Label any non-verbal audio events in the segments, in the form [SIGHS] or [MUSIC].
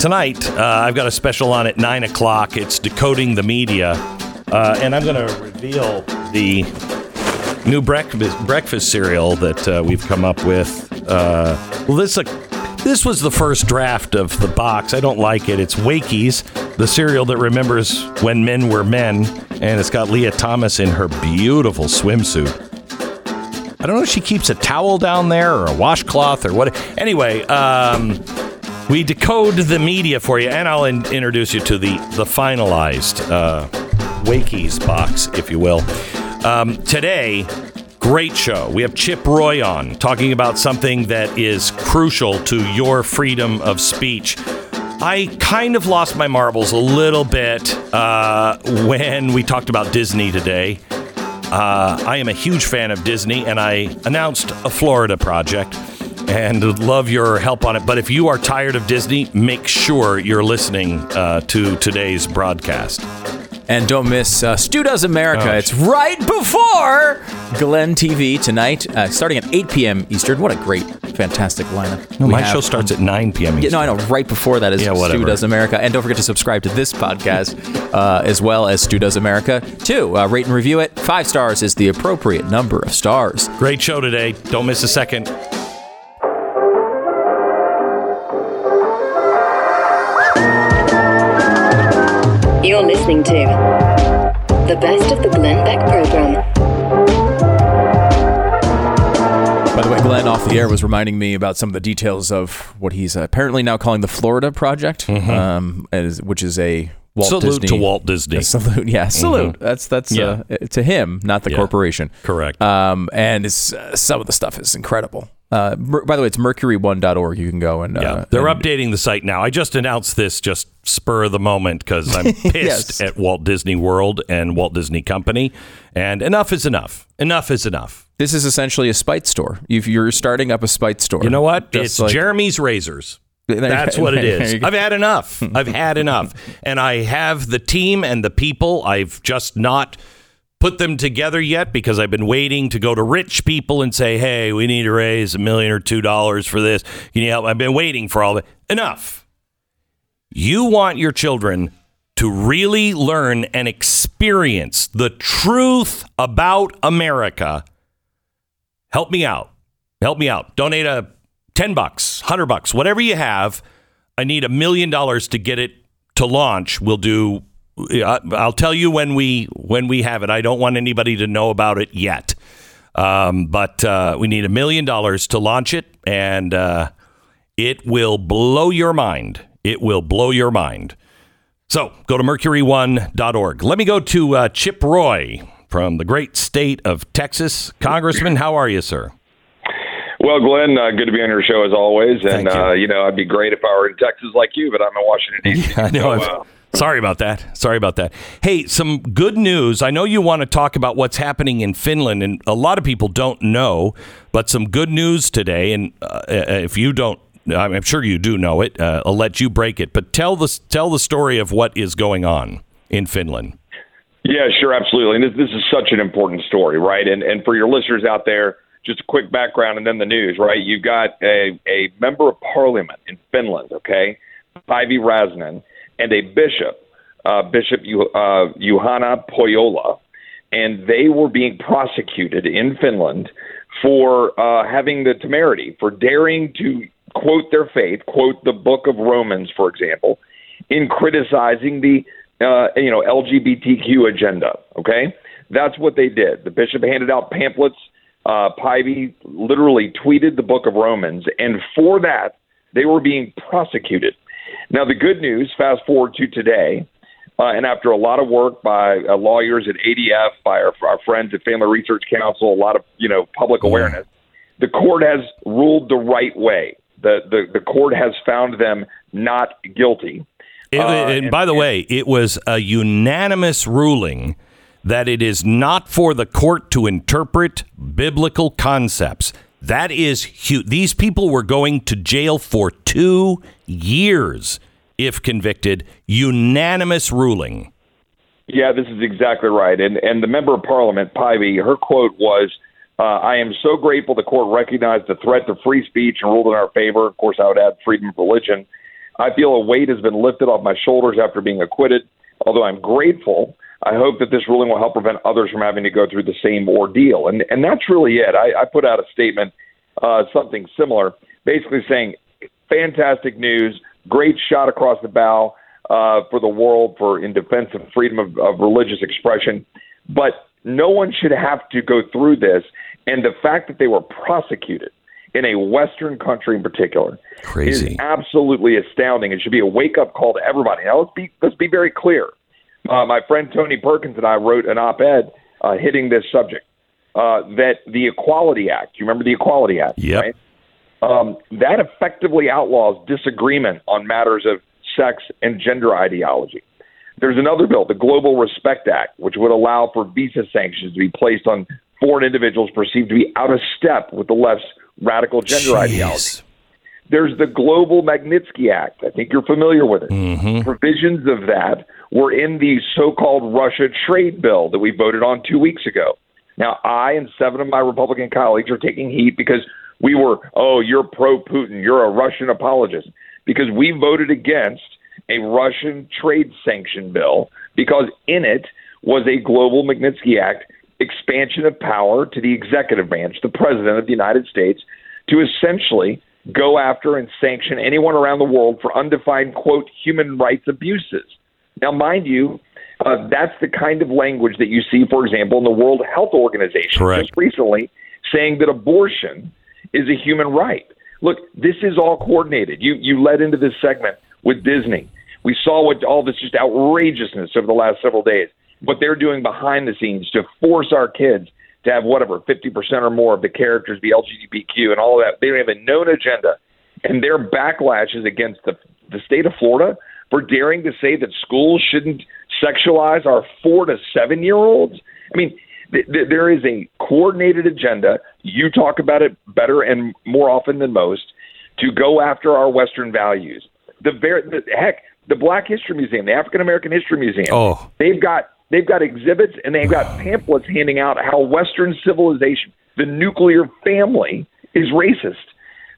Tonight, uh, I've got a special on at 9 o'clock. It's Decoding the Media. Uh, and I'm going to reveal the new breakfast, breakfast cereal that uh, we've come up with. Uh, well, this, uh, this was the first draft of the box. I don't like it. It's Wakey's, the cereal that remembers when men were men. And it's got Lia Thomas in her beautiful swimsuit. I don't know if she keeps a towel down there or a washcloth or what. Anyway, um, we decode the media for you, and I'll in- introduce you to the the finalized uh, Wakey's box, if you will. Um, today, great show. We have Chip Roy on talking about something that is crucial to your freedom of speech. I kind of lost my marbles a little bit uh, when we talked about Disney today. Uh, I am a huge fan of Disney, and I announced a Florida project and love your help on it. But if you are tired of Disney, make sure you're listening uh, to today's broadcast. And don't miss uh, Stu Does America. Oh, it's right before Glenn TV tonight, uh, starting at 8 p.m. Eastern. What a great, fantastic lineup. No, my have. show starts at 9 p.m. Yeah, no, I know. Right before that is Yeah, Stu. Does America. And don't forget to subscribe to this podcast uh, as well as Stu Does America. too. uh, rate and review it. Five stars is the appropriate number of stars. Great show today. Don't miss a second. You're listening to the best of the Glenn Beck program. By the way, Glenn off the air was reminding me about some of the details of what he's apparently now calling the Florida Project, um, as, which is a Walt Mm-hmm. Salute Disney. to Walt Disney. A [LAUGHS] salute, yeah, salute. That's that's Yeah. uh, to him, not the Yeah. corporation. Correct. Um, and it's, uh, some of the stuff is incredible. Uh, mer- by the way, it's mercury1.org. You can go and Yeah, uh, they're and- updating the site now. I just announced this just spur of the moment because I'm [LAUGHS] pissed Yes. at Walt Disney World and Walt Disney Company. And enough is enough. Enough is enough. This is essentially a spite store. If you're starting up a spite store, You know what? It's like- Jeremy's razors. [LAUGHS] That's what it is. I've had enough. I've had enough. And I have the team and the people. I've just not put them together yet because I've been waiting to go to rich people and say, hey, we need to raise a million or two dollars for this. Can you help? I've been waiting for all that. Enough. You want your children to really learn and experience the truth about America. Help me out. Help me out. Donate a 10 bucks, 100 bucks, whatever you have. I need a million dollars to get it to launch. We'll do I'll tell you when we when we have it. I don't want anybody to know about it yet. Um, but uh, we need a million dollars to launch it and uh, it will blow your mind. It will blow your mind. So go to mercury1.org. Let me go to uh, Chip Roy from the great state of Texas. Congressman, how are you, sir? Well, Glenn, uh, good to be on your show as always. And, you. Uh, you know, I'd be great if I were in Texas like you, but I'm in Washington, D.C. [LAUGHS] I know. So, sorry about that. Sorry about that. Hey, some good news. I know you want to talk about what's happening in Finland, and a lot of people don't know, but some good news today. And uh, if you don't, I'm sure you do know it. Uh, I'll let you break it. But tell the tell the story of what is going on in Finland. Yeah, sure, absolutely. And this, this is such an important story, right? And and for your listeners out there, just a quick background and then the news, right? You've got a, a member of parliament in Finland, okay, Päivi Räsänen, and a bishop, uh, Bishop uh, Juhana Pohjola, and they were being prosecuted in Finland for uh, having the temerity, for daring to quote their faith, quote the book of Romans, for example, in criticizing the uh, you know LGBTQ agenda. Okay, that's what they did. The bishop handed out pamphlets. Uh, Päivi literally tweeted the book of Romans, and for that they were being prosecuted. Now, the good news, fast forward to today, uh, and after a lot of work by uh, lawyers at ADF, by our, our friends at Family Research Council, a lot of you know public awareness, the court has ruled the right way. The the, the court has found them not guilty. It, uh, and, and, by the and, way, it was a unanimous ruling that it is not for the court to interpret biblical concepts. That is huge. These people were going to jail for two years if convicted. Unanimous ruling. Yeah, this is exactly right. And and the member of parliament, Päivi, her quote was, uh, "I am so grateful the court recognized the threat to free speech and ruled in our favor." Of course, I would add freedom of religion. I feel a weight has been lifted off my shoulders after being acquitted. Although I'm grateful, I hope that this ruling will help prevent others from having to go through the same ordeal. And and that's really it. I, I put out a statement, uh, something similar, basically saying, fantastic news, great shot across the bow uh, for the world for in defense of freedom of, of religious expression, but no one should have to go through this. And the fact that they were prosecuted in a Western country in particular Crazy. is absolutely astounding. It should be a wake up call to everybody. Now let's be let's be very clear. Uh, my friend Tony Perkins and I wrote an op-ed uh, hitting this subject. Uh, that the Equality Act. You remember the Equality Act? Yep. Right? Um, that effectively outlaws disagreement on matters of sex and gender ideology. There's another bill, the Global Respect Act, which would allow for visa sanctions to be placed on foreign individuals perceived to be out of step with the left's radical gender Jeez. ideology. There's the Global Magnitsky Act. I think you're familiar with it. Mm-hmm. Provisions of that were in the so called Russia trade bill that we voted on two weeks ago. Now, I and seven of my Republican colleagues are taking heat because we were, oh, you're pro Putin, you're a Russian apologist, because we voted against a Russian trade sanction bill because in it was a Global Magnitsky Act expansion of power to the executive branch, the president of the United States, to essentially go after and sanction anyone around the world for undefined, quote, human rights abuses. Now, mind you, uh, that's the kind of language that you see, for example, in the World Health Organization Correct. just recently, saying that abortion is a human right. Look, this is all coordinated. You you led into this segment with Disney. We saw what all this just outrageousness over the last several days. What they're doing behind the scenes to force our kids to have whatever fifty percent or more of the characters be LGBTQ and all of that. They have a known agenda, and their backlash is against the the state of Florida for daring to say that schools shouldn't sexualize our four to seven year olds. I mean, th- th- there is a coordinated agenda. You talk about it better and more often than most to go after our Western values. The, very the heck, the Black History Museum, the African American History Museum, oh. they've got they've got exhibits and they've got [SIGHS] pamphlets handing out how Western civilization, the nuclear family, is racist.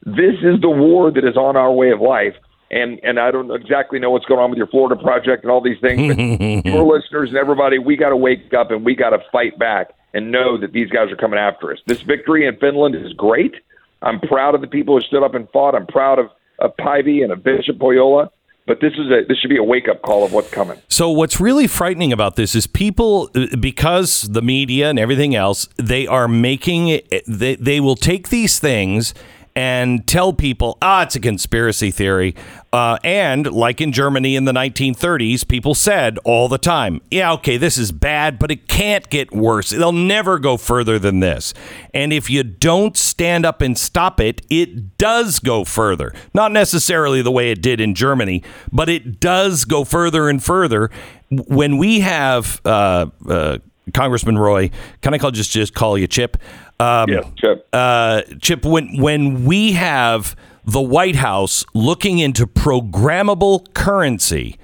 This is the war that is on our way of life and and I don't exactly know what's going on with your Florida project and all these things. But [LAUGHS] your listeners and everybody, we got to wake up and we got to fight back and know that these guys are coming after us. This victory in Finland is great. I'm proud of the people who stood up and fought. I'm proud of of Päivi and of Bishop Pohjola. But this is a this should be a wake up call of what's coming. So what's really frightening about this is people because the media and everything else they are making they they will take these things and tell people, ah, it's a conspiracy theory. Uh, and like in Germany in the 1930s, people said all the time, yeah, okay, this is bad, but it can't get worse. They'll never go further than this. And if you don't stand up and stop it, it does go further. Not necessarily the way it did in Germany, but it does go further and further. When we have uh, uh, Congressman Roy, can I call just just call you Chip? Um, yes, Chip. Uh, Chip, when when we have the White House looking into programmable currency,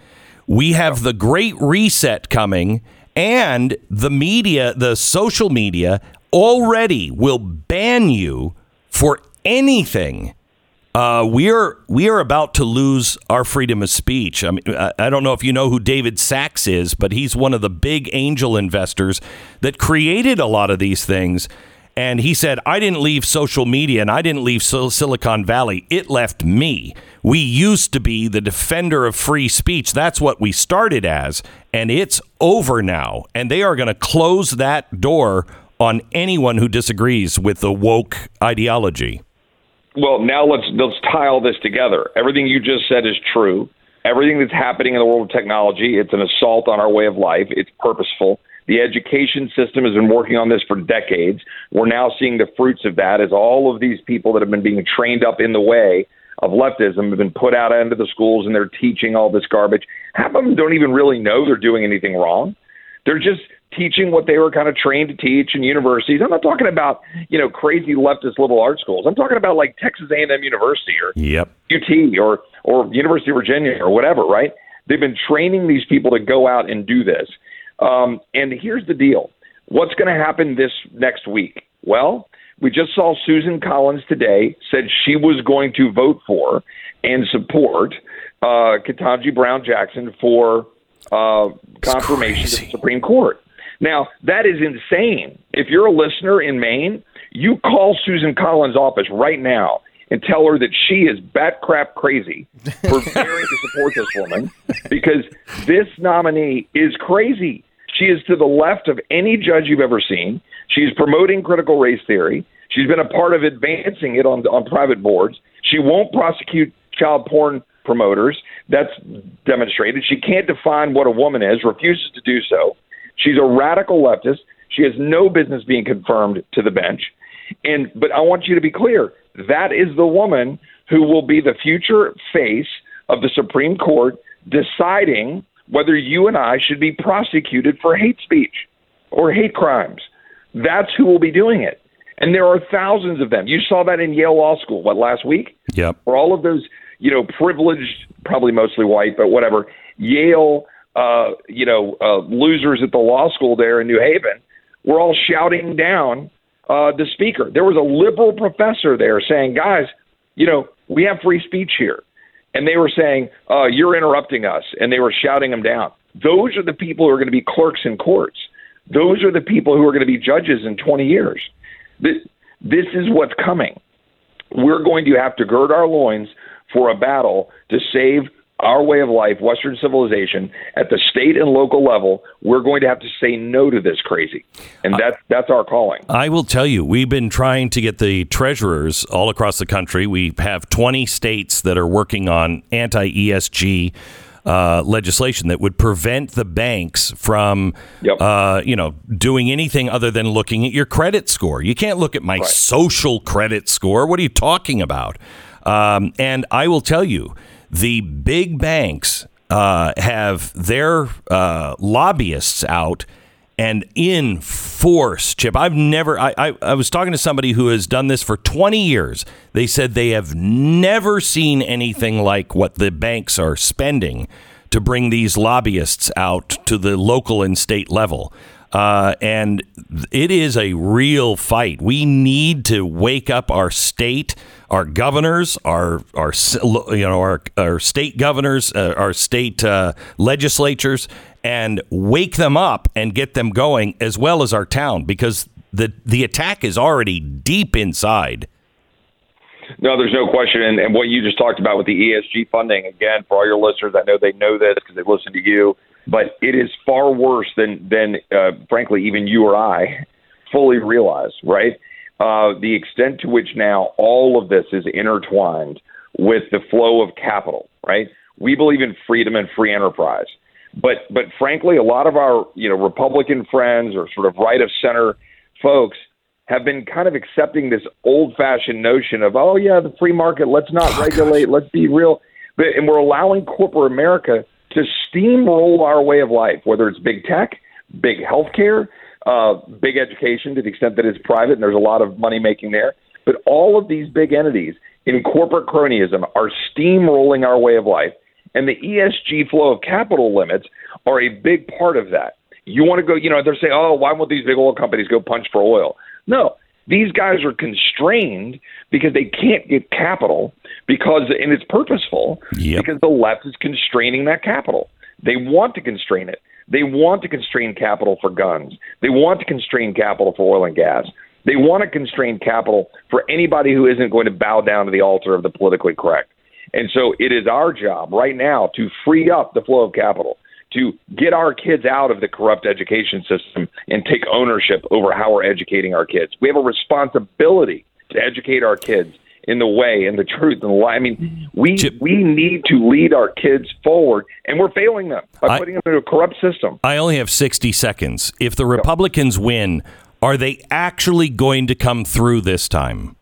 we have the Great Reset coming, and the media, the social media, already will ban you for anything. Uh, we are we are about to lose our freedom of speech. I mean, I don't know if you know who David Sacks is, but he's one of the big angel investors that created a lot of these things And he said, I didn't leave social media and I didn't leave Sil- Silicon Valley. It left me. We used to be the defender of free speech. That's what we started as. And it's over now. And they are going to close that door on anyone who disagrees with the woke ideology. Well, now let's let's tie all this together. Everything you just said is true. Everything that's happening in the world of technology, it's an assault on our way of life. It's purposeful. The education system has been working on this for decades. We're now seeing the fruits of that as all of these people that have been being trained up in the way of leftism have been put out into the schools and they're teaching all this garbage. Half of them don't even really know they're doing anything wrong. They're just teaching what they were kind of trained to teach in universities. I'm not talking about you know crazy leftist liberal art schools. I'm talking about like Texas A&M University or Yep. UT or or University of Virginia or whatever. Right? They've been training these people to go out and do this. Um, and here's the deal: what's going to happen this next week? Well, we just saw Susan Collins today said she was going to vote for and support uh, Ketanji Brown Jackson for uh, confirmation to the Supreme Court. Now, that is insane. If you're a listener in Maine, you call Susan Collins' office right now and tell her that she is bat crap crazy for [LAUGHS] daring to support this woman because this nominee is crazy. She is to the left of any judge you've ever seen. She's promoting critical race theory. She's been a part of advancing it on on private boards. She won't prosecute child porn promoters. That's demonstrated. She can't define what a woman is, refuses to do so. She's a radical leftist. She has no business being confirmed to the bench. And but I want you to be clear, that is the woman who will be the future face of the Supreme Court deciding whether you and I should be prosecuted for hate speech or hate crimes. That's who will be doing it. And there are thousands of them. You saw that in Yale Law School, what, last week? Yep. Where all of those, you know, privileged, probably mostly white, but whatever, Yale, uh, you know, uh, losers at the law school there in New Haven were all shouting down uh, the speaker. There was a liberal professor there saying, guys, you know, we have free speech here. And they were saying, uh, you're interrupting us. And they were shouting them down. Those are the people who are going to be clerks in courts. Those are the people who are going to be judges in 20 years. This, this is what's coming. We're going to have to gird our loins for a battle to save our way of life, Western civilization, at the state and local level, we're going to have to say no to this crazy, and that's that's our calling. I will tell you, we've been trying to get the treasurers all across the country. We have 20 states that are working on anti ESG. Uh, legislation that would prevent the banks from, Yep. uh, you know, doing anything other than looking at your credit score. You can't look at my social credit score. What are you talking about? Um, and I will tell you, the big banks uh, have their uh, lobbyists out and in force, Chip. I've never, I, I, I was talking to somebody who has done this for 20 years. They said they have never seen anything like what the banks are spending to bring these lobbyists out to the local and state level. Uh, and it is a real fight. We need to wake up our state, our governors, our our you know our our state governors, uh, our state uh, legislatures, and wake them up and get them going, as well as our town, because the the attack is already deep inside. No, there's no question. And, and what you just talked about with the ESG funding, again, for all your listeners, I know they know this because they listen to you, but it is far worse than, than uh, frankly, even you or I fully realize, right? Uh, the extent to which now all of this is intertwined with the flow of capital, right? We believe in freedom and free enterprise. But, but frankly, a lot of our, you know, Republican friends or sort of right of center folks have been kind of accepting this old fashioned notion of, oh, yeah, the free market, let's not regulate, let's be real. But, and we're allowing corporate America to steamroll our way of life, whether it's big tech, big healthcare, uh, big education to the extent that it's private and there's a lot of money making there. But all of these big entities in corporate cronyism are steamrolling our way of life. And the ESG flow of capital limits are a big part of that. You want to go, you know, they're saying, oh, why won't these big oil companies go punch for oil? No, these guys are constrained because they can't get capital because, and it's purposeful, Yep. because the left is constraining that capital. They want to constrain it. They want to constrain capital for guns. They want to constrain capital for oil and gas. They want to constrain capital for anybody who isn't going to bow down to the altar of the politically correct. And so it is our job right now to free up the flow of capital, to get our kids out of the corrupt education system and take ownership over how we're educating our kids. We have a responsibility to educate our kids in the way and the truth and the lie. I mean, we Chip- we need to lead our kids forward, and we're failing them by I- putting them into a corrupt system. I only have 60 seconds. If the Republicans win, are they actually going to come through this time?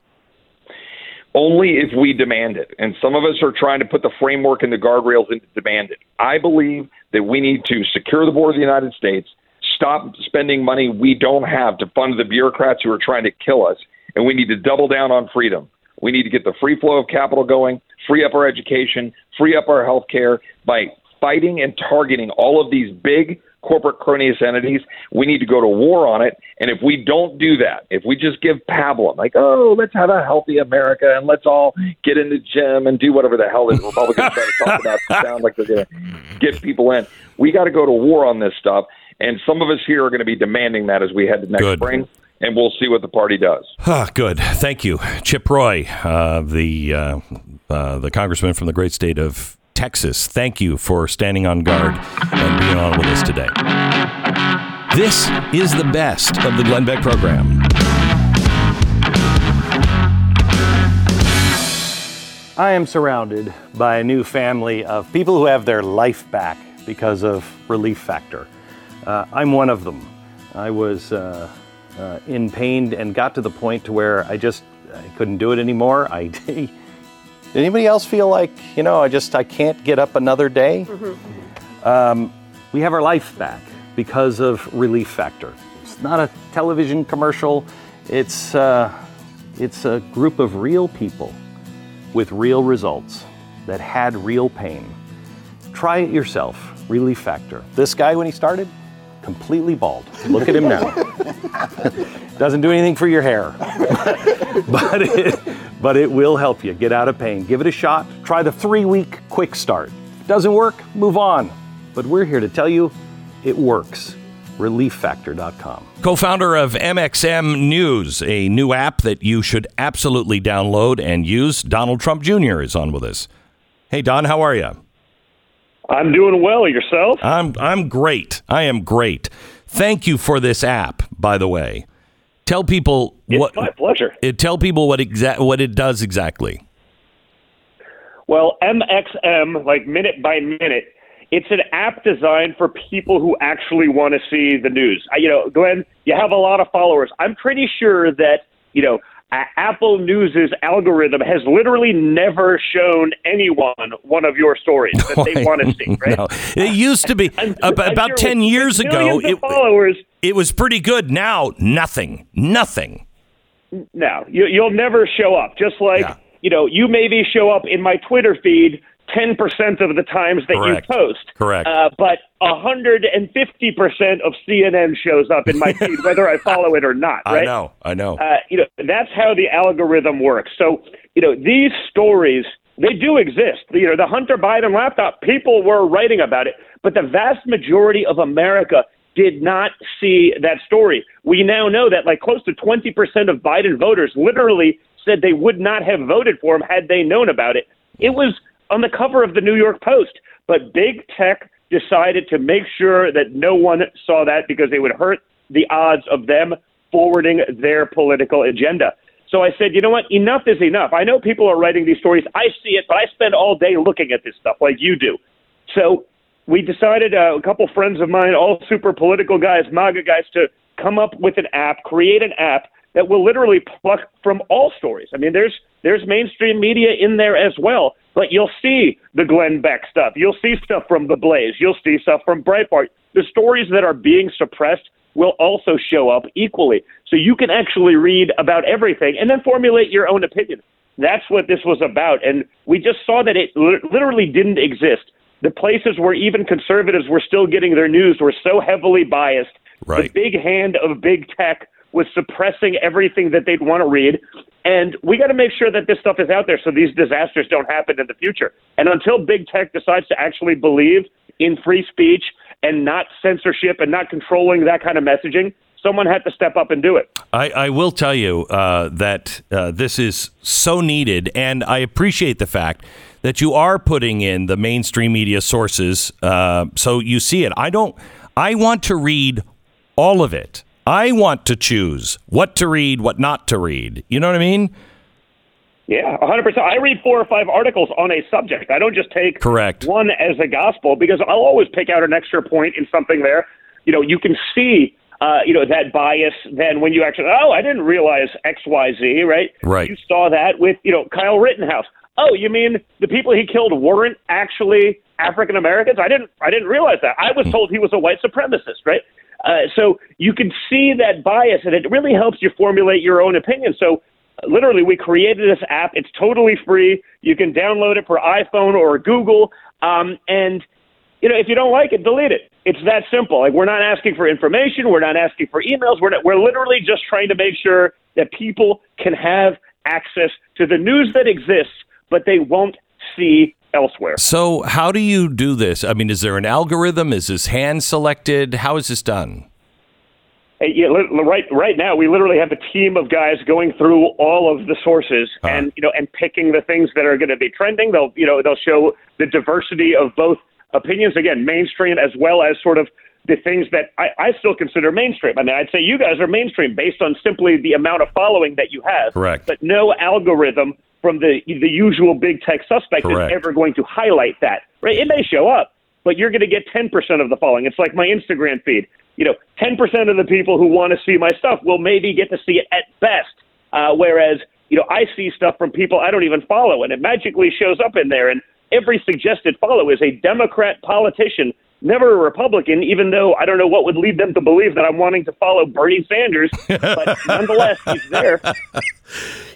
only if we demand it. And some of us are trying to put the framework and the guardrails into demand it. I believe that we need to secure the border of the United States, stop spending money we don't have to fund the bureaucrats who are trying to kill us, and we need to double down on freedom. We need to get the free flow of capital going, free up our education, free up our health care by fighting and targeting all of these big corporate cronyist entities. We need to go to war on it. And if we don't do that, if we just give pablum, like, oh, let's have a healthy America and let's all get in the gym and do whatever the hell the Republicans try to talk [LAUGHS] about to sound like they're going to get people in, we got to go to war on this stuff. And some of us here are going to be demanding that as we head to next Good. spring. And we'll see what the party does. Ah, good. Thank you, Chip Roy, uh, the uh, uh, the congressman from the great state of Texas. Thank you for standing on guard and being on with us today. This is the best of the Glenn Beck program. I am surrounded by a new family of people who have their life back because of Relief Factor. Uh, I'm one of them. I was uh, in pain and got to the point to where I just I couldn't do it anymore. [LAUGHS] I did anybody else feel like you know I just I can't get up another day? Um, we have our life back because of Relief Factor. It's not a television commercial. It's uh, it's a group of real people with real results that had real pain. Try it yourself. Relief Factor. This guy, when he started, completely bald. Look at him now. [LAUGHS] [LAUGHS] Doesn't do anything for your hair, [LAUGHS] but it, but it will help you get out of pain. Give it a shot. Try the three-week quick start. Doesn't work? Move on. But we're here to tell you it works. ReliefFactor.com. Co founder of MXM News, a new app that you should absolutely download and use. Donald Trump Jr. is on with us. Hey, Don, how are you? I'm doing well. Yourself? I'm, I'm great. I am great. Thank you for this app, by the way. Tell people It's what. my pleasure. It, tell people what exa- what it does exactly. Well, MXM, like minute by minute, it's an app designed for people who actually want to see the news. I, you know, Glenn, you have a lot of followers. I'm pretty sure that you know A- Apple News's algorithm has literally never shown anyone one of your stories that they [LAUGHS] want to see. [LAUGHS] Right? No, it used to be [LAUGHS] about ten years ago. It, followers. it was pretty good. Now, nothing, nothing. No, you, you'll never show up. Just like Yeah. you know, you maybe show up in my Twitter feed ten percent of the times that Correct. you post. Correct. Uh, but hundred and fifty percent of CNN shows up in my [LAUGHS] feed, whether I follow it or not. Right? I know. I know. Uh, you know, that's how the algorithm works. So, you know, these stories, they do exist. You know, the Hunter Biden laptop, people were writing about it, but the vast majority of America did not see that story. We now know that like close to 20% of Biden voters literally said they would not have voted for him had they known about it. It was on the cover of the New York Post, but big tech decided to make sure that no one saw that because it would hurt the odds of them forwarding their political agenda. So I said, you know what? Enough is enough. I know people are writing these stories. I see it, but I spend all day looking at this stuff like you do. So we decided, uh, a couple friends of mine, all super political guys, MAGA guys, to come up with an app, create an app that will literally pluck from all stories. I mean, there's there's mainstream media in there as well, but you'll see the Glenn Beck stuff. You'll see stuff from The Blaze. You'll see stuff from Breitbart. The stories that are being suppressed will also show up equally. So you can actually read about everything and then formulate your own opinion. That's what this was about. And we just saw that it li- literally didn't exist. The places where even conservatives were still getting their news were so heavily biased. Right. The big hand of big tech was suppressing everything that they'd want to read. And we got to make sure that this stuff is out there so these disasters don't happen in the future. And until big tech decides to actually believe in free speech and not censorship and not controlling that kind of messaging, someone had to step up and do it. I, I will tell you uh, that uh, this is so needed, and I appreciate the fact that you are putting in the mainstream media sources uh, so you see it. I don't. I want to read all of it. I want to choose what to read, what not to read. You know what I mean? Yeah, 100%. I read four or five articles on a subject. I don't just take Correct. one as a gospel because I'll always pick out an extra point in something there. You know, you can see uh, you know, that bias then when you actually, oh, I didn't realize X, Y, Z, right? Right. You saw that with, you know, Kyle Rittenhouse. Oh, you mean the people he killed weren't actually African Americans? I didn't, I didn't realize that. I was told he was a white supremacist, right? Uh, so you can see that bias, and it really helps you formulate your own opinion. So literally, we created this app. It's totally free. You can download it for iPhone or Google. Um, and you know, if you don't like it, delete it. It's that simple. Like we're not asking for information. We're not asking for emails. We're not, we're literally just trying to make sure that people can have access to the news that exists, but they won't see elsewhere. So, how do you do this? I mean, is there an algorithm? Is this hand selected? How is this done? Hey, yeah, right, right now we literally have a team of guys going through all of the sources Uh-huh. and you know and picking the things that are going to be trending. They'll you know they'll show the diversity of both opinions again, mainstream as well as sort of the things that I, I still consider mainstream. I mean, I'd say you guys are mainstream based on simply the amount of following that you have. Correct. But no algorithm from the the usual big tech suspect Correct. is ever going to highlight that. Right? It may show up, but you're going to get 10% of the following. It's like my Instagram feed. You know, 10% of the people who want to see my stuff will maybe get to see it at best. Uh, whereas, you know, I see stuff from people I don't even follow, and it magically shows up in there. And every suggested follow is a Democrat politician, never a Republican, even though I don't know what would lead them to believe that I'm wanting to follow Bernie Sanders. But [LAUGHS] nonetheless, he's there.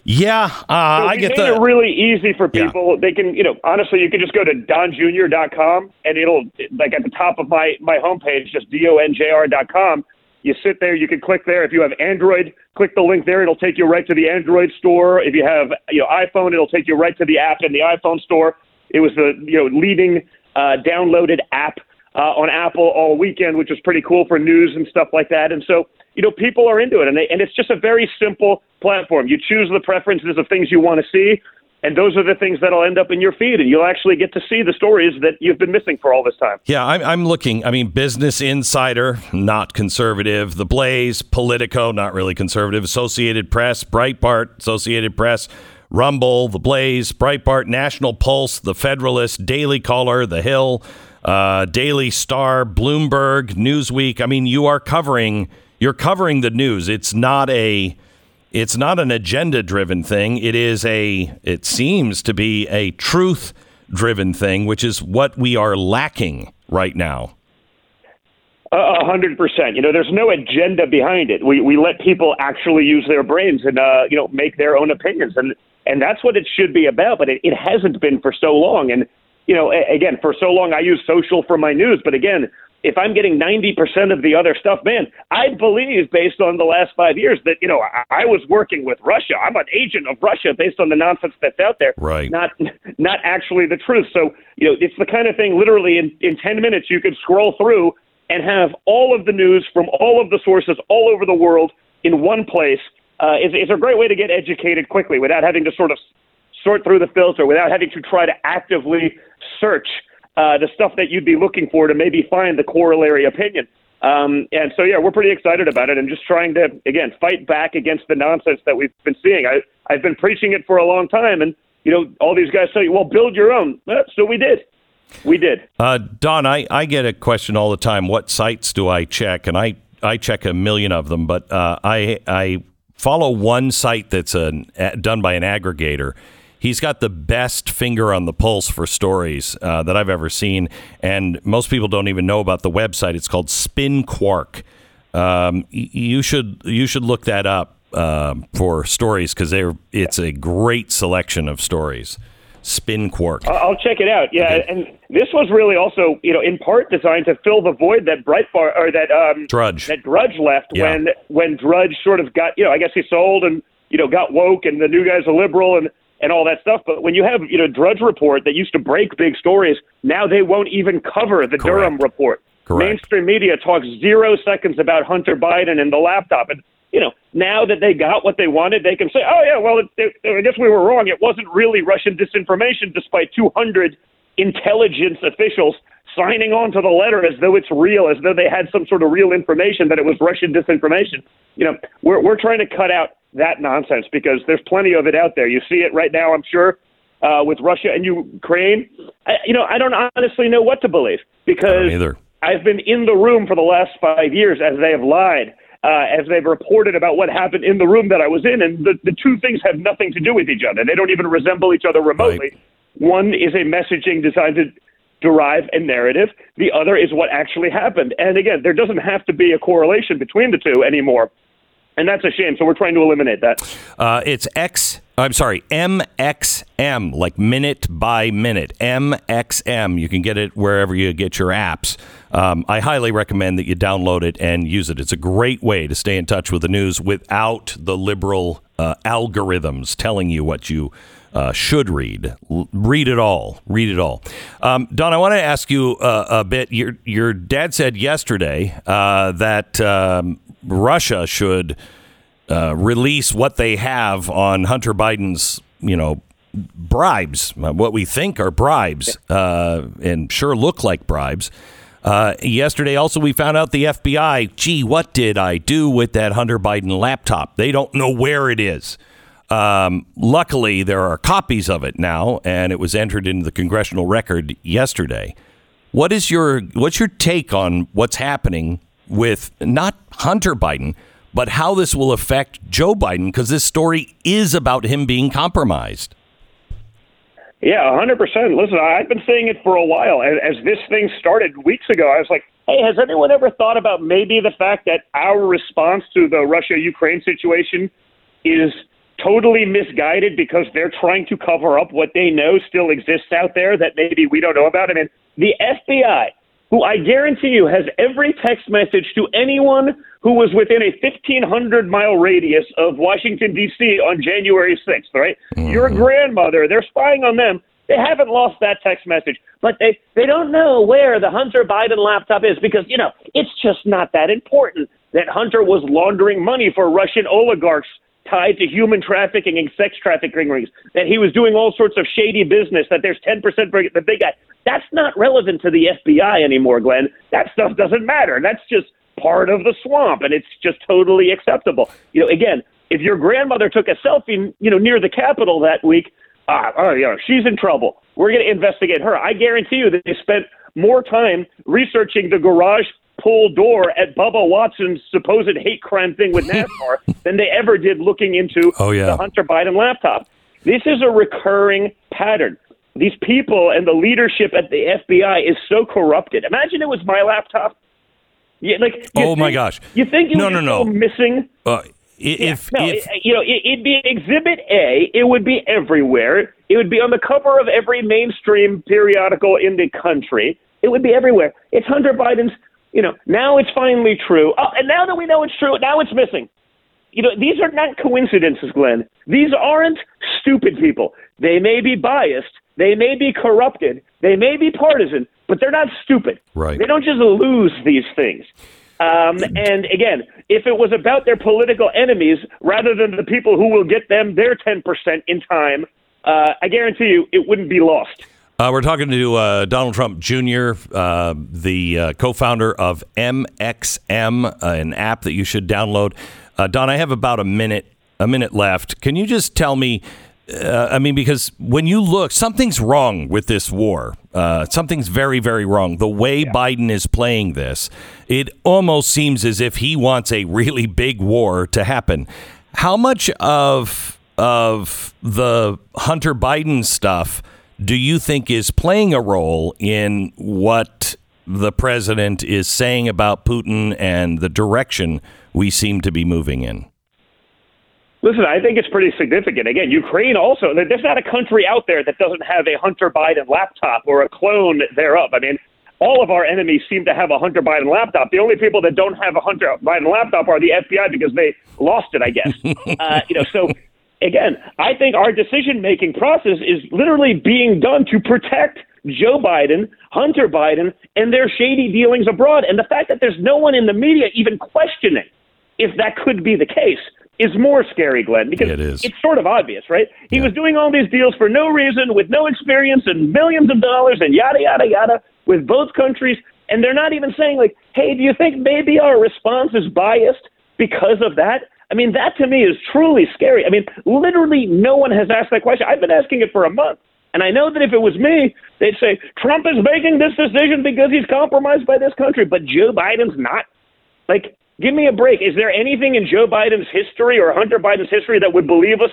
Yeah, uh, So I get the. it really easy for Yeah. people. They can, you know, honestly, you can just go to donjunior.com and it'll, like at the top of my, my homepage, just D-O-N-J-R.com. You sit there, you can click there. If you have Android, click the link there. It'll take you right to the Android store. If you have, you know, iPhone, it'll take you right to the app in the iPhone store. It was the, you know, leading uh, downloaded app uh, on Apple all weekend, which was pretty cool for news and stuff like that. And so, you know, people are into it, and, they, and it's just a very simple platform. You choose the preferences of things you want to see, and those are the things that'll end up in your feed, and you'll actually get to see the stories that you've been missing for all this time. Yeah, I'm, I'm looking. I mean, Business Insider, not conservative. The Blaze, Politico, not really conservative. Associated Press, Breitbart, Associated Press, Rumble, The Blaze, Breitbart, National Pulse, The Federalist, Daily Caller, The Hill, uh, Daily Star, Bloomberg, Newsweek. I mean, you are covering. You're covering the news. It's not a. It's not an agenda driven thing. It is a. It seems to be a truth driven thing, which is what we are lacking right now. A hundred percent. You know, there's no agenda behind it. We we let people actually use their brains and uh, you know make their own opinions, and and that's what it should be about. But it, it hasn't been for so long. And you know, a, again, for so long I use social for my news. But again, if I'm getting ninety percent of the other stuff, man, I believe based on the last five years that you know I, I was working with Russia. I'm an agent of Russia based on the nonsense that's out there. Right. Not not actually the truth. So you know, it's the kind of thing. Literally in in ten minutes, you could scroll through and have all of the news from all of the sources all over the world in one place uh, is, is a great way to get educated quickly without having to sort of sort through the filter, without having to try to actively search uh, the stuff that you'd be looking for to maybe find the corollary opinion. Um, and so, yeah, we're pretty excited about it and just trying to, again, fight back against the nonsense that we've been seeing. I, I've been preaching it for a long time, and, you know, all these guys say, well, build your own. So we did. We did. Uh, Don, I, I get a question all the time. What sites do I check? And I, I check a million of them, but uh, I I follow one site that's an, a, done by an aggregator. He's got the best finger on the pulse for stories uh, that I've ever seen, and most people don't even know about the website. It's called Spin Quark. Um, you should you should look that up um, for stories because it's a great selection of stories. Spin Quark. I'll check it out. Yeah, and this was really also, you know, in part designed to fill the void that Breitbart or that um, Drudge. that Drudge left Yeah. when when Drudge sort of got, you know, I guess he sold and you know got woke and the new guy's a liberal and and all that stuff. But when you have you know Drudge Report that used to break big stories, now they won't even cover the Durham report. Correct. Mainstream media talks zero seconds about Hunter Biden and the laptop. And, you know, now that they got what they wanted, they can say, oh, yeah, well, it, it, I guess we were wrong. It wasn't really Russian disinformation, despite 200 intelligence officials signing on to the letter as though it's real, as though they had some sort of real information that it was Russian disinformation. You know, we're, we're trying to cut out that nonsense because there's plenty of it out there. You see it right now, I'm sure, uh, with Russia and Ukraine. I, you know, I don't honestly know what to believe because. I've been in the room for the last five years as they have lied. Uh, as they've reported about what happened in the room that I was in, and the, the two things have nothing to do with each other. They don't even resemble each other remotely. Right. One is a messaging designed to derive a narrative. The other is what actually happened. And again, there doesn't have to be a correlation between the two anymore. And that's a shame. So we're trying to eliminate that. Uh, it's X. I'm sorry, MXM, like minute by minute. MXM. You can get it wherever you get your apps. Um, I highly recommend that you download it and use it. It's a great way to stay in touch with the news without the liberal uh, algorithms telling you what you uh, should read. L- read it all. Read it all. Um, Don, I want to ask you uh, a bit. Your your dad said yesterday uh, that um, Russia should uh, release what they have on Hunter Biden's, you know, bribes, uh, what we think are bribes, uh, and sure look like bribes. Uh, yesterday, also, we found out the FBI, gee, what did I do with that Hunter Biden laptop? They don't know where it is. Um, luckily, there are copies of it now, and it was entered into the congressional record yesterday. What is your what's your take on what's happening with not Hunter Biden, but how this will affect Joe Biden? Because this story is about him being compromised. Yeah, 100%. Listen, I've been saying it for a while. As, as this thing started weeks ago, I was like, hey, has anyone ever thought about maybe the fact that our response to the Russia Ukraine situation is totally misguided because they're trying to cover up what they know still exists out there that maybe we don't know about? I mean, the FBI, who I guarantee you has every text message to anyone who was within a 1,500 mile radius of Washington, D.C. on January 6th, right? Mm-hmm. Your grandmother, they're spying on them. They haven't lost that text message, but they, they don't know where the Hunter Biden laptop is because, you know, it's just not that important that Hunter was laundering money for Russian oligarchs tied to human trafficking and sex trafficking rings, that he was doing all sorts of shady business, that there's 10% for the big guy. That's not relevant to the FBI anymore, Glenn. That stuff doesn't matter. That's just part of the swamp, and it's just totally acceptable. You know, again, if your grandmother took a selfie, you know, near the Capitol that week, ah, oh, yeah, she's in trouble. We're going to investigate her. I guarantee you that they spent more time researching the garage pull door at Bubba Watson's supposed hate crime thing with NASCAR [LAUGHS] than they ever did looking into Oh, yeah. the Hunter Biden laptop. This is a recurring pattern. These people and the leadership at the FBI is so corrupted. Imagine it was my laptop. Yeah, like you Oh, my gosh. You think it No, would no, no. missing? Uh, if no, if it- you know, it, it'd be Exhibit A. It would be everywhere. It would be on the cover of every mainstream periodical in the country. It would be everywhere. It's Hunter Biden's. You know, now it's finally true. Oh, and now that we know it's true, now it's missing. You know, these are not coincidences, Glenn. These aren't stupid people. They may be biased. They may be corrupted. They may be partisan, but they're not stupid. Right. They don't just lose these things. Um, and again, if it was about their political enemies rather than the people who will get them their 10% in time, uh, I guarantee you it wouldn't be lost. Uh, we're talking to uh, Donald Trump Jr., uh, the uh, co-founder of MXM, uh, an app that you should download. Uh, Don, I have about a minute a minute left. Can you just tell me? Uh, I mean, because when you look, something's wrong with this war. Uh, something's very, very wrong. The way Biden is playing this, it almost seems as if he wants a really big war to happen. How much of of the Hunter Biden stuff do you think is playing a role in what the president is saying about Putin and the direction we seem to be moving in? Listen, I think it's pretty significant. Again, Ukraine also, there's not a country out there that doesn't have a Hunter Biden laptop or a clone thereof. I mean, all of our enemies seem to have a Hunter Biden laptop. The only people that don't have a Hunter Biden laptop are the FBI because they lost it, I guess. [LAUGHS] uh, you know, so again, I think our decision making process is literally being done to protect Joe Biden, Hunter Biden, and their shady dealings abroad. And the fact that there's no one in the media even questioning if that could be the case is more scary, Glenn, because It is. it's sort of obvious, right? He was doing all these deals for no reason, with no experience, and millions of dollars, and yada, yada, yada, with both countries. And they're not even saying, like, hey, do you think maybe our response is biased because of that? I mean, that to me is truly scary. I mean, literally no one has asked that question. I've been asking it for a month. And I know that if it was me, they'd say, Trump is making this decision because he's compromised by this country, but Joe Biden's not. Like, give me a break. Is there anything in Joe Biden's history or Hunter Biden's history that would believe us,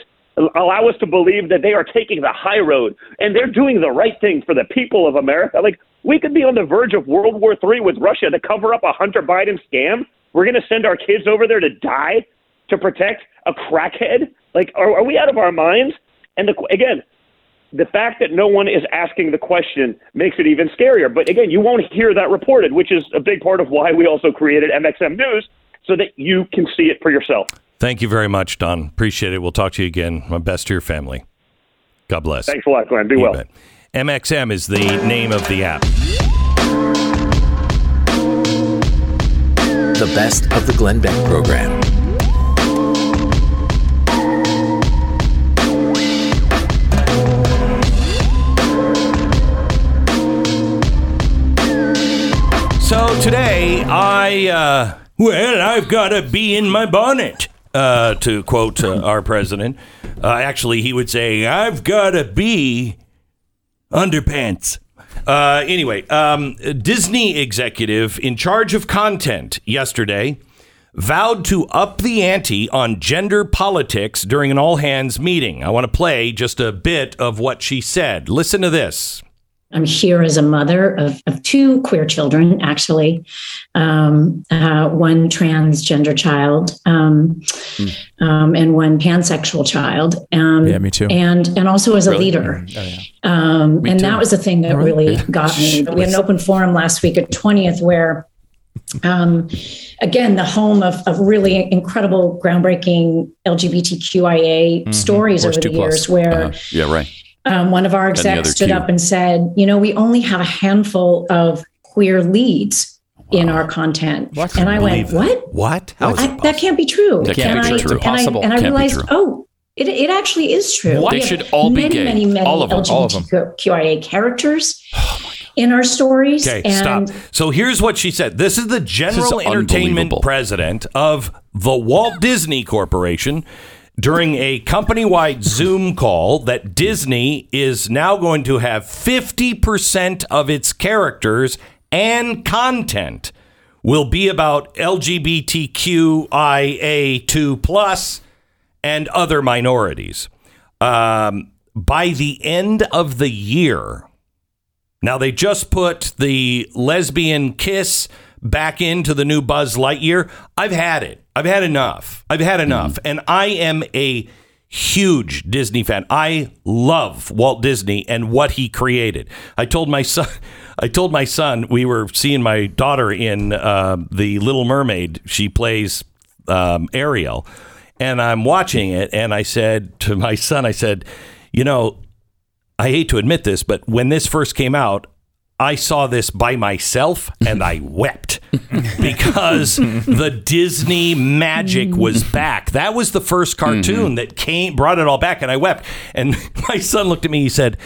allow us to believe that they are taking the high road and they're doing the right thing for the people of America? Like, we could be on the verge of World War III with Russia to cover up a Hunter Biden scam. We're going to send our kids over there to die to protect a crackhead? Like, are, are we out of our minds? And the, again, the fact that no one is asking the question makes it even scarier. But again, you won't hear that reported, which is a big part of why we also created MXM News so that you can see it for yourself. Thank you very much, Don. Appreciate it. We'll talk to you again. My best to your family. God bless. Thanks a lot, Glenn. Be You well. bet. MXM is the name of the app. The best of the Glenn Beck program. Today, I, uh, well, I've got to be in my bonnet, uh, to quote uh, our president. Uh, actually, he would say, I've got to be underpants. Uh, anyway, um, Disney executive in charge of content yesterday vowed to up the ante on gender politics during an all hands meeting. I want to play just a bit of what she said. Listen to this. I'm here as a mother of, of two queer children, actually, um, uh, one transgender child um, um, and one pansexual child. Um, Yeah, me too. And and also as a Really? leader. Um, and that was the thing that really got me. [LAUGHS] We had an open forum last week at 20th where um, again, the home of, of really incredible, groundbreaking LGBTQIA stories Horse over the plus. years, where Uh, yeah, right. Um, one of our execs stood two. up and said, you know, we only have a handful of queer leads in our content. And I went, what? What? How is I, that can't be true. That can't and be I, true. And I, Impossible. and I Can't be realized, true. oh, it, it actually is true. What? We They have should all be many, gay. Many, many All of them. All of them. LGBTQIA characters in our stories. Okay, and stop. So here's what she said. This is the general is entertainment president of the Walt Disney Corporation during a company wide Zoom call that Disney is now going to have 50% of its characters and content will be about LGBTQIA2 plus and other minorities. Um, by the end of the year, now they just put the lesbian kiss back into the new Buzz Lightyear. I've had it. I've had enough. I've had enough. And I am a huge Disney fan. I love Walt Disney and what he created. I told my son [LAUGHS] I told my son we were seeing my daughter in uh, the Little Mermaid. She plays um, Ariel, and I'm watching it, and I said to my son, I said, you know, I hate to admit this, but when this first came out, I saw this by myself and I [LAUGHS] wept because the Disney magic was [LAUGHS] back. That was the first cartoon that came brought it all back and I wept. And [LAUGHS] my son looked at me he said,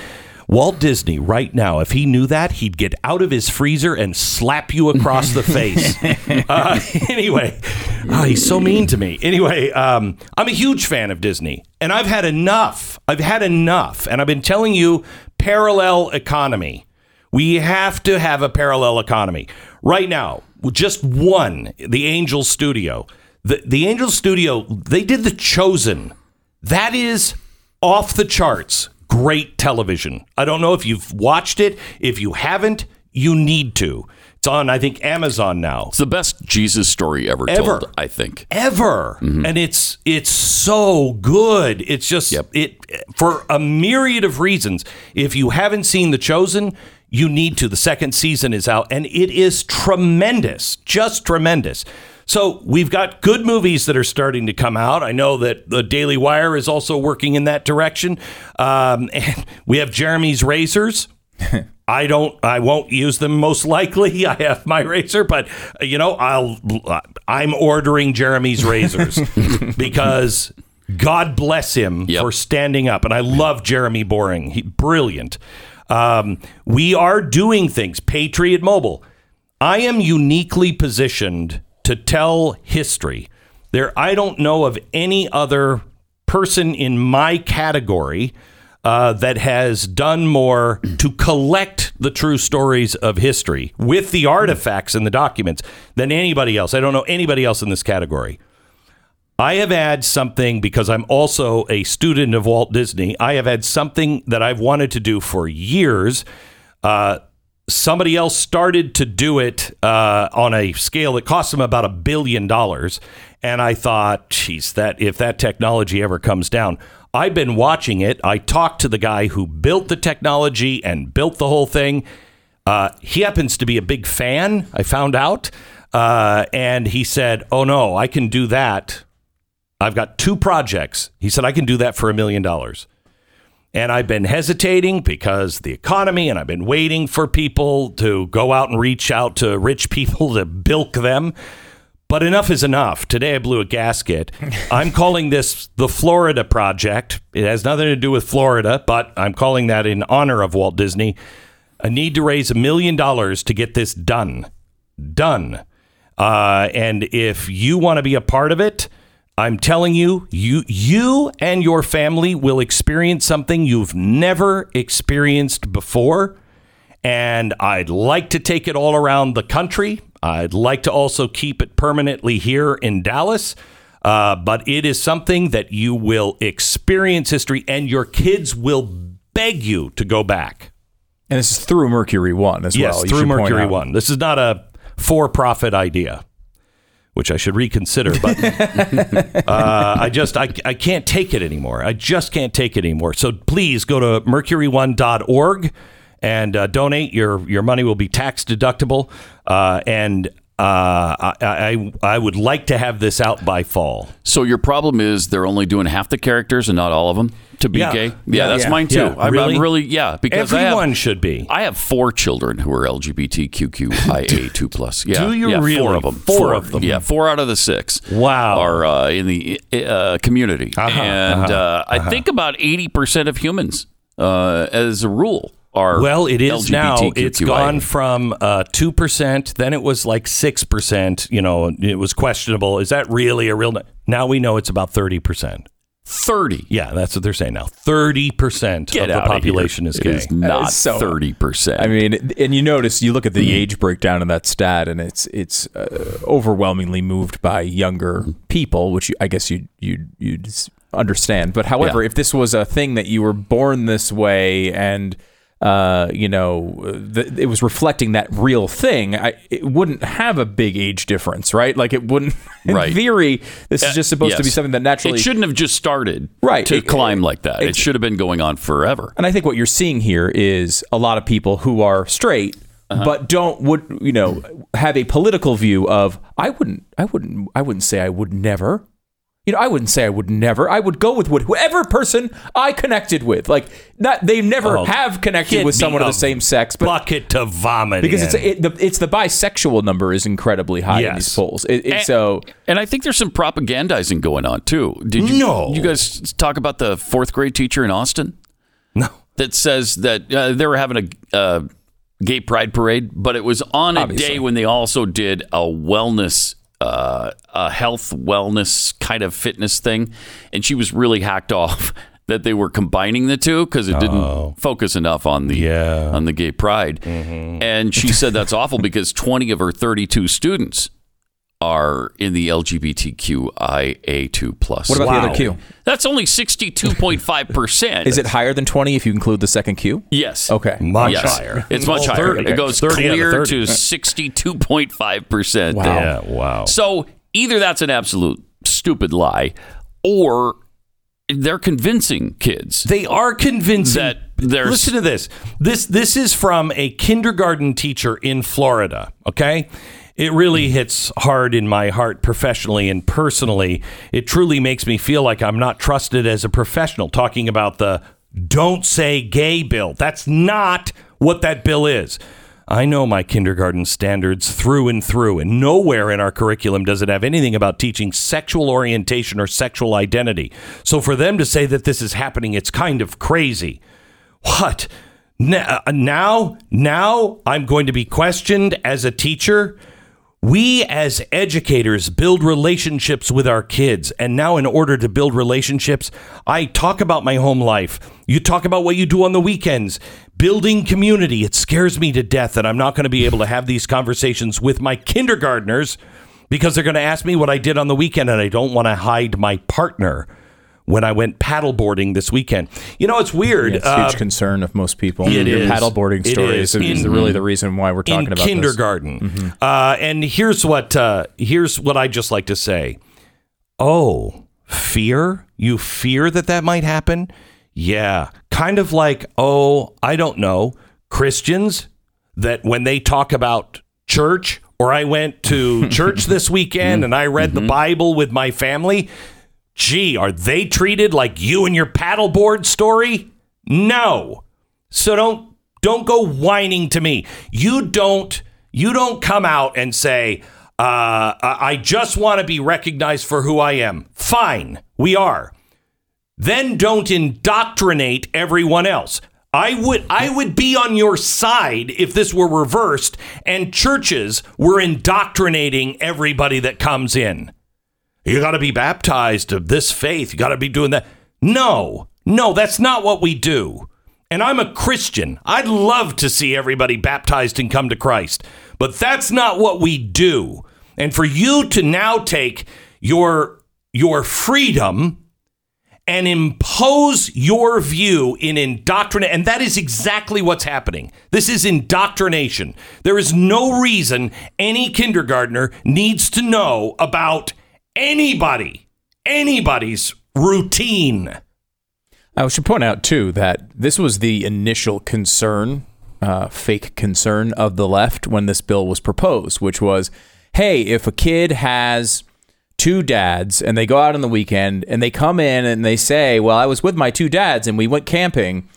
Walt Disney, right now, if he knew that, he'd get out of his freezer and slap you across the face. uh, anyway, oh, he's so mean to me. Anyway, um, I'm a huge fan of Disney, and I've had enough. I've had enough, and I've been telling you, parallel economy. We have to have a parallel economy right now. Just one, the Angel Studio. The the Angel Studio, they did The Chosen. That is off the charts. Great television. I don't know if you've watched it. If you haven't, you need to. It's on, I think, Amazon now. It's the best Jesus story ever, Ever. told, I think. Ever. Mm-hmm. And it's it's so good. It's just Yep. it for a myriad of reasons. If you haven't seen The Chosen, you need to. The second season is out and it is tremendous. Just tremendous. So we've got good movies that are starting to come out. I know that the Daily Wire is also working in that direction. Um, [LAUGHS] and we have Jeremy's Razors. [LAUGHS] I don't. I won't use them. Most likely, [LAUGHS] I have my razor, but uh, you know, I'll. I'm ordering Jeremy's razors because God bless him Yep. for standing up, and I love Jeremy Boring. He brilliant. Um, we are doing things. Patriot Mobile. I am uniquely positioned to tell history. There, I don't know of any other person in my category uh, that has done more to collect the true stories of history with the artifacts and the documents than anybody else. I don't know anybody else in this category. I have had something because I'm also a student of Walt Disney. I have had something that I've wanted to do for years. Uh, somebody else started to do it uh, on a scale that cost them about a billion dollars, and I thought, geez, that if that technology ever comes down, I've been watching it. I talked to the guy who built the technology and built the whole thing. Uh, he happens to be a big fan. I found out, uh, and he said, "Oh no, I can do that." I've got two projects. He said, I can do that for a million dollars. And I've been hesitating because the economy, and I've been waiting for people to go out and reach out to rich people to bilk them. But enough is enough. Today I blew a gasket. [LAUGHS] I'm calling this the Florida Project. It has nothing to do with Florida, but I'm calling that in honor of Walt Disney. I need to raise a million dollars to get this done. Done. Uh, and if you want to be a part of it, I'm telling you, you you and your family will experience something you've never experienced before. And I'd like to take it all around the country. I'd like to also keep it permanently here in Dallas. Uh, but it is something that you will experience history, and your kids will beg you to go back. And this is through Mercury One as yes, well. you through Mercury. One. This is not a for-profit idea, which I should reconsider. But [LAUGHS] uh, I just I, I can't take it anymore. I just can't take it anymore. So please go to mercury1.org and uh, donate. Your your money will be tax deductible, uh, and uh, I, I I would like to have this out by fall. So your problem is they're only doing half the characters and not all of them to be Yeah. gay. Yeah, Yeah. that's Yeah. mine too. I'm, I'm Really? really yeah because I have- Everyone should be. I have four children who are LGBTQIA two [LAUGHS] plus. Yeah, Do you really? Four of them. Four of them. Yeah, four out of the six. Wow. are uh, in the uh, community, Uh-huh, and uh-huh, uh, I think about eighty percent of humans, uh, as a rule, are Well, it is now. It's LGBTQIA. gone from uh, two percent. Then it was like six percent. You know, it was questionable. Is that really a real? Now we know it's about thirty percent. Thirty. Yeah, that's what they're saying now. Thirty percent Get of the outta here. population is gay. is not So- thirty percent. I mean, and you notice you look at the Mm-hmm. age breakdown of that stat, and it's it's uh, overwhelmingly moved by younger people, which you, I guess you you you'd understand. But however, Yeah. if this was a thing that you were born this way and uh, you know, th- it was reflecting that real thing. I, it wouldn't have a big age difference, right? Like it wouldn't. [LAUGHS] In Right. theory, this is just supposed to be something that naturally It shouldn't have just started Right. to It- climb like that. It it's- should have been going on forever. And I think what you're seeing here is a lot of people who are straight Uh-huh. but don't would you know have a political view of I wouldn't I wouldn't I wouldn't say I would never. You know, I wouldn't say I would never. I would go with what, whoever person I connected with. Like not they never Oh, have connected with someone of the same sex, but Bucket to vomit because in. it's it, the, it's the bisexual number is incredibly high in Yes. these polls. It, it, And- so And I think there's some propagandizing going on too. Did you? No. You guys talk about the fourth grade teacher in Austin no. that says that uh, they were having a uh, gay pride parade, but it was on a Obviously. day when they also did a wellness, uh, a health wellness kind of fitness thing, and she was really hacked [LAUGHS] off that they were combining the two because it didn't focus enough on the Yeah. on the gay pride, and she said that's awful because 20 of her 32 students are in the LGBTQIA2 plus. what about the other Q? That's only 62.5 percent. Is it higher than 20 if you include the second Q? Yes. Okay. Much Yes. higher. It's much Well, higher. 30. It goes 30 out of clear to 62.5 percent. Wow. Yeah, wow. So either that's an absolute stupid lie, or they're convincing kids. They are convincing That there's- Listen to this. This this is from a kindergarten teacher in Florida, okay? It really hits hard in my heart professionally and personally. It truly makes me feel like I'm not trusted as a professional talking about the don't say gay bill. That's not what that bill is. I know my kindergarten standards through and through, and nowhere in our curriculum does it have anything about teaching sexual orientation or sexual identity. So for them to say that this is happening, it's kind of crazy. What? Uh, Now, now I'm going to be questioned as a teacher. We as educators build relationships with our kids. And now, in order to build relationships, I talk about my home life. You talk about what you do on the weekends, building community. It scares me to death that I'm not going to be able to have these conversations with my kindergartners because they're going to ask me what I did on the weekend. And I don't want to hide my partner when I went paddleboarding this weekend. You know, it's weird. Yeah, it's a huge uh, concern of most people. it Your is. paddleboarding stories is. is, In- really the reason why we're talking in about this. Mm-hmm. kindergarten. Uh, and here's what uh, here's what I just like to say. Oh, fear? You fear that that might happen? Yeah, kind of like oh, I don't know, Christians that when they talk about church or I went to [LAUGHS] church this weekend and I read the Bible with my family. Gee, are they treated like you and your paddleboard story? No. So don't don't go whining to me. You don't you don't come out and say, uh, I just want to be recognized for who I am. Fine, we are. Then don't indoctrinate everyone else. I would I would be on your side if this were reversed and churches were indoctrinating everybody that comes in. You got to be baptized of this faith. You got to be doing that. No, no, that's not what we do. And I'm a Christian. I'd love to see everybody baptized and come to Christ, but that's not what we do. And for you to now take your your freedom and impose your view in indoctrinate and that is exactly what's happening this is indoctrination there is no reason any kindergartner needs to know about anybody anybody's routine. I should point out too that this was the initial concern, uh, fake concern of the left when this bill was proposed, which was, hey, if a kid has two dads and they go out on the weekend and they come in and they say, well, I was with my two dads and we went camping,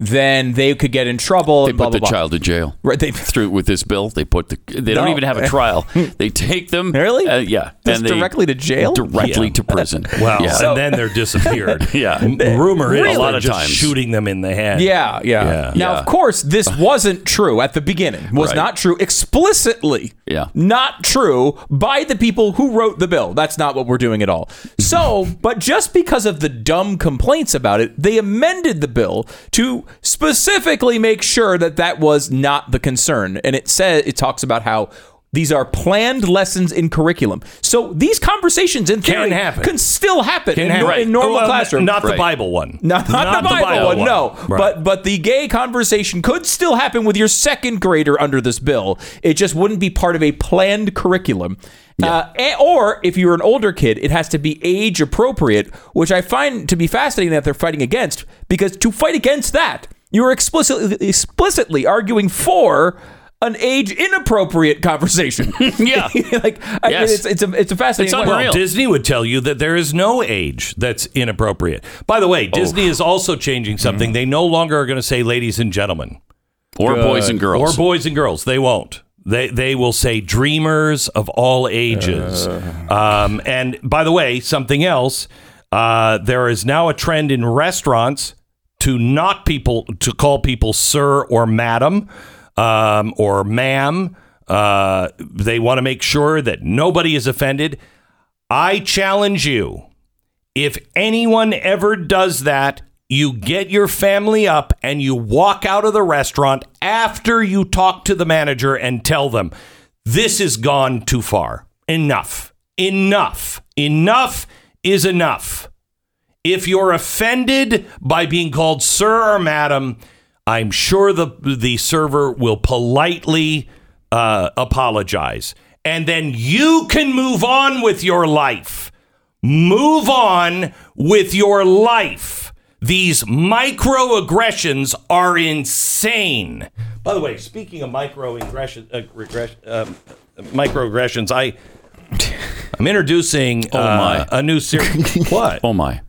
then they could get in trouble. They and blah, put the blah, blah. child in jail. Right. They [LAUGHS] Through with this bill, they put the. They don't even have a trial. [LAUGHS] They take them. Really? Uh, yeah. Just and they- directly to jail? Directly Yeah. to prison. [LAUGHS] well Yeah. and then they're disappeared Yeah. M- rumor is A lot of just times. shooting them in the head Yeah, yeah. Yeah. Now, Yeah. of course, this wasn't true at the beginning. Was Right. not true explicitly. Yeah. Not true by the people who wrote the bill. That's not what we're doing at all. So, but just because of the dumb complaints about it, they amended the bill to specifically make sure that that was not the concern. And it says it talks about how these are planned lessons in curriculum. So these conversations in Can happen. can still happen in, Can nor- happen. in normal Well, classroom. not the bible one Not, not, the Bible, one, no. Right. But but the gay conversation could still happen with your second grader under this bill. It just wouldn't be part of a planned curriculum. Uh, or if you're an older kid, it has to be age appropriate, which I find to be fascinating that they're fighting against. Because to fight against that, you're explicitly explicitly arguing for an age inappropriate conversation. [LAUGHS] Yeah. [LAUGHS] like I, Yes. it's it's a it's a fascinating. It's way. unreal. Disney would tell you that there is no age that's inappropriate. By the way, Disney is also changing something. They no longer are going to say ladies and gentlemen or boys and girls. or boys and girls. They won't. They they will say dreamers of all ages. Um, and by the way, something else. Uh, there is now a trend in restaurants to not people to call people sir or madam um, or ma'am. Uh, they want to make sure that nobody is offended. I challenge you. If anyone ever does that, you get your family up and you walk out of the restaurant after you talk to the manager and tell them, this has gone too far. Enough. Enough. Enough is enough. If you're offended by being called sir or madam, I'm sure the the server will politely uh, apologize, and then you can move on with your life. Move on with your life. These microaggressions are insane. By the way, speaking of microaggression, uh, regress, um, microaggressions, I I'm introducing Oh, my. uh, a new series. [LAUGHS] what? oh my!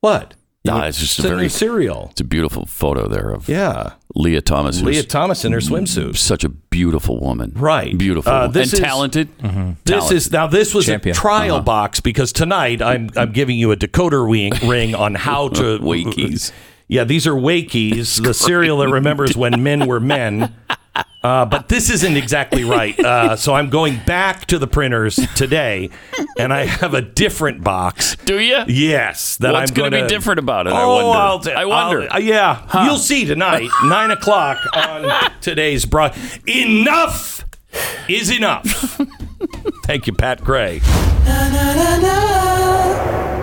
What? Nah, it's just a very cereal. It's a beautiful photo there of Yeah. Lia Thomas. Lia Thomas in her swimsuit. Such a beautiful woman. Right. Beautiful. Uh, and is- talented. This Talented. is now. This was Champion. a trial Uh-huh. box because tonight I'm I'm giving you a decoder ring, [LAUGHS] ring on how to Wakeys. Yeah, these are Wakeys, the cereal that remembers when men were men. [LAUGHS] Uh, but this isn't exactly right. Uh, so I'm going back to the printers today, and I have a different box. Do you? Yes, that What's I'm gonna be different about it? I Oh, wonder. I'll t- I wonder. I'll- uh, yeah, you'll see tonight, [LAUGHS] nine o'clock on today's broad. Enough is enough. [LAUGHS] Thank you, Pat Gray. Na, na, na, na.